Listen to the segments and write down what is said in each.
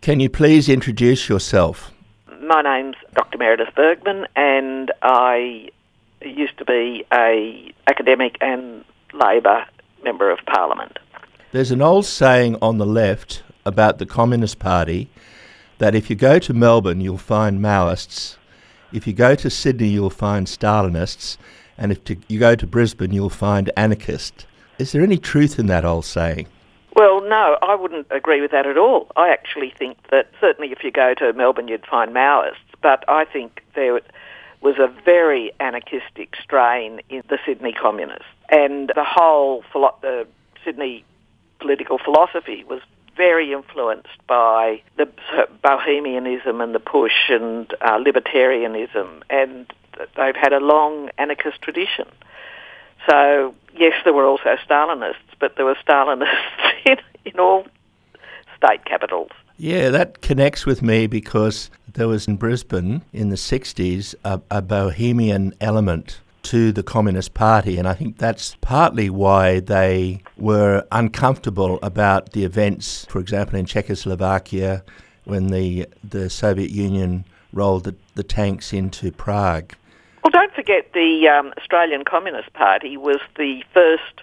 Can you please introduce yourself? My name's Dr. Meredith Burgmann, and I used to be a academic and Labor member of Parliament. There's an old saying on the left about the Communist Party that if you go to Melbourne, you'll find Maoists. If you go to Sydney, you'll find Stalinists. And if to, you go to Brisbane, you'll find anarchists. Is there any truth in that old saying? Well, no, I wouldn't agree with that at all. I actually think that certainly if you go to Melbourne, you'd find Maoists, but I think there was a very anarchistic strain in the Sydney communists, and the whole philo- the Sydney political philosophy was very influenced by the bohemianism and the push and uh, libertarianism, and they've had a long anarchist tradition. So yes, there were also Stalinists, but there were Stalinists in, in all state capitals. Yeah, that connects with me because there was in Brisbane in the 60s a, a, bohemian element to the Communist Party, and I think that's partly why they were uncomfortable about the events, for example, in Czechoslovakia when the, the Soviet Union rolled the, the tanks into Prague. Well, don't forget the um, Australian Communist Party was the first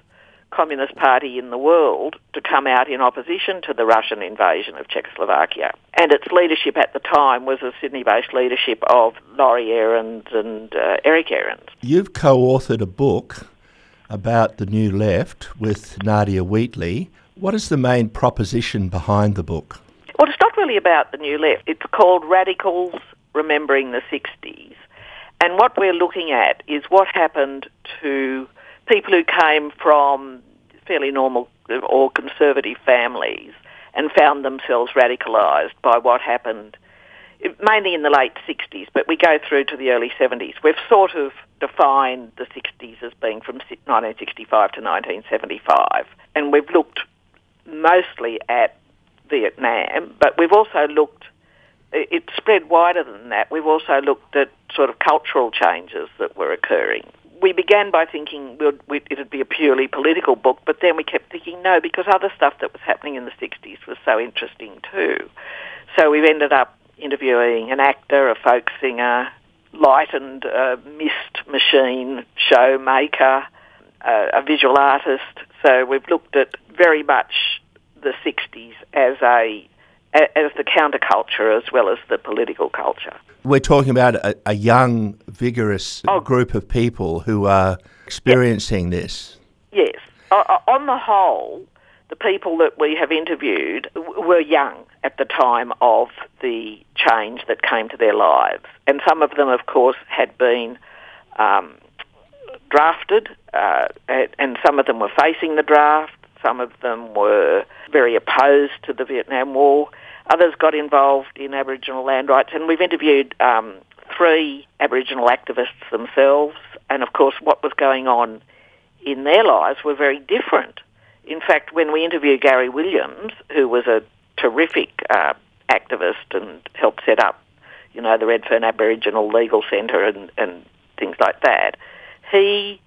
communist party in the world to come out in opposition to the Russian invasion of Czechoslovakia. And its leadership at the time was a Sydney-based leadership of Laurie Aarons and uh, Eric Aarons. You've co-authored a book about the New Left with Nadia Wheatley. What is the main proposition behind the book? Well, it's not really about the New Left. It's called Radicals Remembering the 60s. And what we're looking at is what happened to people who came from fairly normal or conservative families and found themselves radicalised by what happened mainly in the late 60s, but we go through to the early 70s. We've sort of defined the 60s as being from 1965 to 1975, and we've looked mostly at Vietnam, but we've also looked, it spread wider than that. We've also looked at sort of cultural changes that were occurring we began by thinking we'd, we'd, it'd be a purely political book, but then we kept thinking no, because other stuff that was happening in the 60s was so interesting too. So we've ended up interviewing an actor, a folk singer, light and uh, mist machine show maker, uh, a visual artist. So we've looked at very much the 60s as a as the counterculture as well as the political culture. We're talking about a, a young, vigorous oh. group of people who are experiencing yes. this. Yes. Uh, on the whole, the people that we have interviewed were young at the time of the change that came to their lives. And some of them, of course, had been um, drafted, uh, and some of them were facing the draft. Some of them were very opposed to the Vietnam War. Others got involved in Aboriginal land rights, and we've interviewed um, three Aboriginal activists themselves, and of course, what was going on in their lives were very different. In fact, when we interviewed Gary Williams, who was a terrific uh, activist and helped set up, you know, the Redfern Aboriginal Legal Centre and, and things like that, he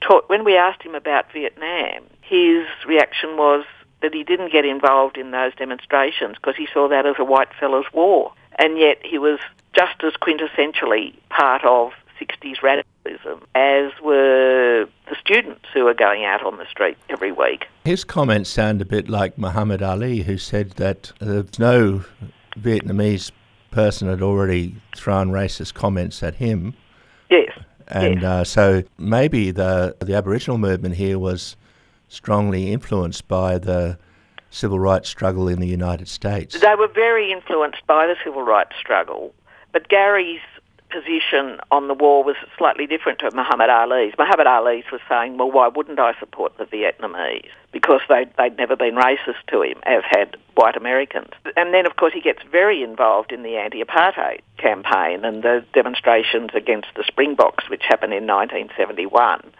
taught, when we asked him about Vietnam, his reaction was, that he didn't get involved in those demonstrations because he saw that as a white fella's war. And yet he was just as quintessentially part of 60s radicalism as were the students who were going out on the street every week. His comments sound a bit like Muhammad Ali, who said that there's no Vietnamese person had already thrown racist comments at him. Yes. And yes. Uh, so maybe the the Aboriginal movement here was strongly influenced by the civil rights struggle in the United States. They were very influenced by the civil rights struggle, but Gary's position on the war was slightly different to Muhammad Ali's. Muhammad Ali's was saying, well, why wouldn't I support the Vietnamese? Because they'd, they'd never been racist to him, as had white Americans. And then, of course, he gets very involved in the anti-apartheid campaign and the demonstrations against the Springboks, which happened in 1971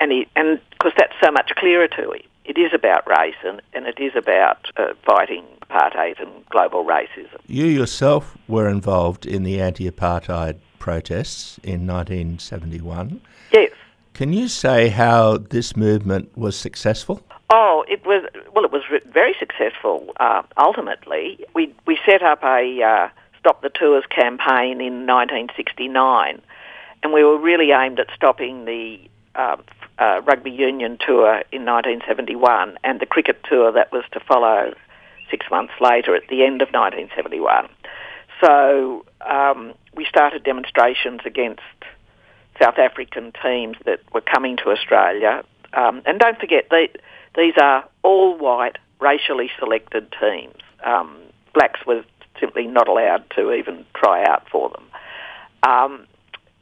and he, and because that's so much clearer to him. It is about race and, and it is about uh, fighting apartheid and global racism. You yourself were involved in the anti-apartheid protests in 1971. Yes. Can you say how this movement was successful? Oh, it was well. It was very successful. Uh, ultimately, we we set up a uh, stop the tours campaign in 1969, and we were really aimed at stopping the uh, uh, rugby union tour in 1971 and the cricket tour that was to follow six months later at the end of 1971. So um, we started demonstrations against South African teams that were coming to Australia. Um, and don't forget, they, these are all white, racially selected teams. Um, blacks were simply not allowed to even try out for them.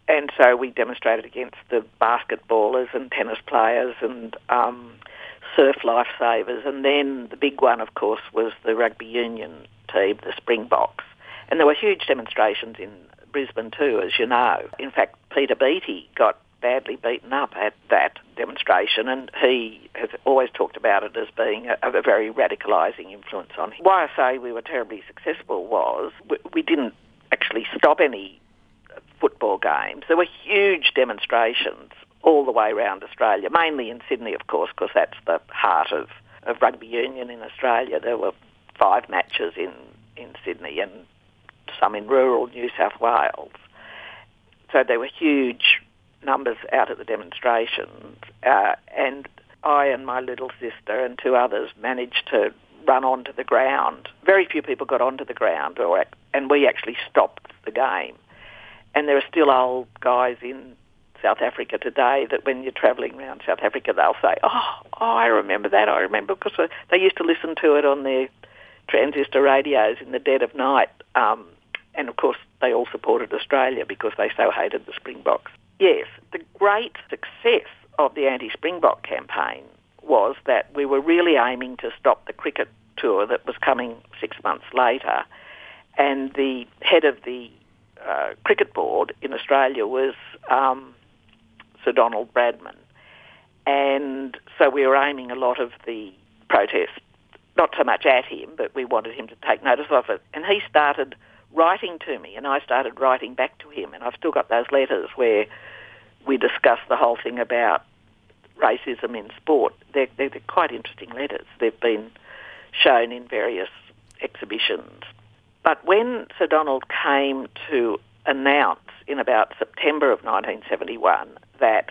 And so we demonstrated against the basketballers and tennis players and um, surf lifesavers. And then the big one, of course, was the rugby union team, the Springboks. And there were huge demonstrations in Brisbane too, as you know. In fact, Peter Beattie got badly beaten up at that demonstration, and he has always talked about it as being a, a very radicalising influence on him. Why I say we were terribly successful was we, we didn't actually stop any football games. There were huge demonstrations all the way around Australia, mainly in Sydney, of course, because that's the heart of, of rugby union in Australia. There were five matches in, in Sydney and some in rural New South Wales. So there were huge numbers out at the demonstrations, uh, and I and my little sister and two others managed to run onto the ground. Very few people got onto the ground, or, and we actually stopped the game. And there are still old guys in South Africa today that when you're travelling around South Africa, they'll say, "Oh, oh, I remember that. I remember because they used to listen to it on their transistor radios in the dead of night." Um, and of course, they all supported Australia because they so hated the Springboks. Yes, the great success of the anti-Springbok campaign was that we were really aiming to stop the cricket tour that was coming six months later, and the head of the uh, cricket board in Australia was um, Sir Donald Bradman, and so we were aiming a lot of the protest not so much at him, but we wanted him to take notice of it, and he started writing to me, and I started writing back to him, and I've still got those letters where we discussed the whole thing about racism in sport. They're, they're, they're quite interesting letters. They've been shown in various exhibitions. But when Sir Donald came to announce in about September of 1971 that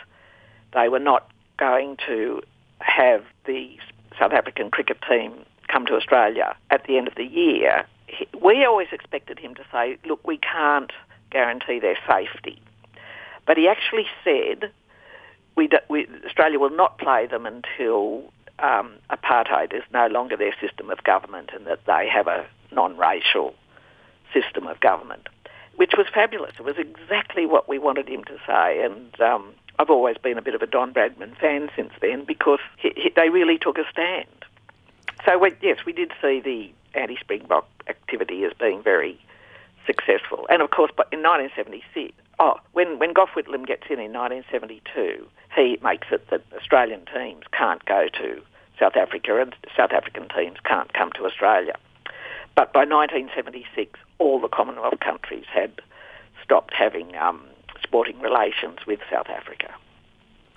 they were not going to have the South African cricket team come to Australia at the end of the year, we always expected him to say, look, we can't guarantee their safety. But he actually said, we, do, we Australia will not play them until um, apartheid is no longer their system of government and that they have a non-racial system of government, which was fabulous. It was exactly what we wanted him to say. And um, I've always been a bit of a Don Bradman fan since then because he, he, they really took a stand. So, we, yes, we did see the anti-Springbok activity as being very successful. And of course, in 1976, oh, when, when Gough Whitlam gets in in 1972, he makes it that Australian teams can't go to South Africa and South African teams can't come to Australia. But by 1976, all the Commonwealth countries had stopped having um, sporting relations with South Africa.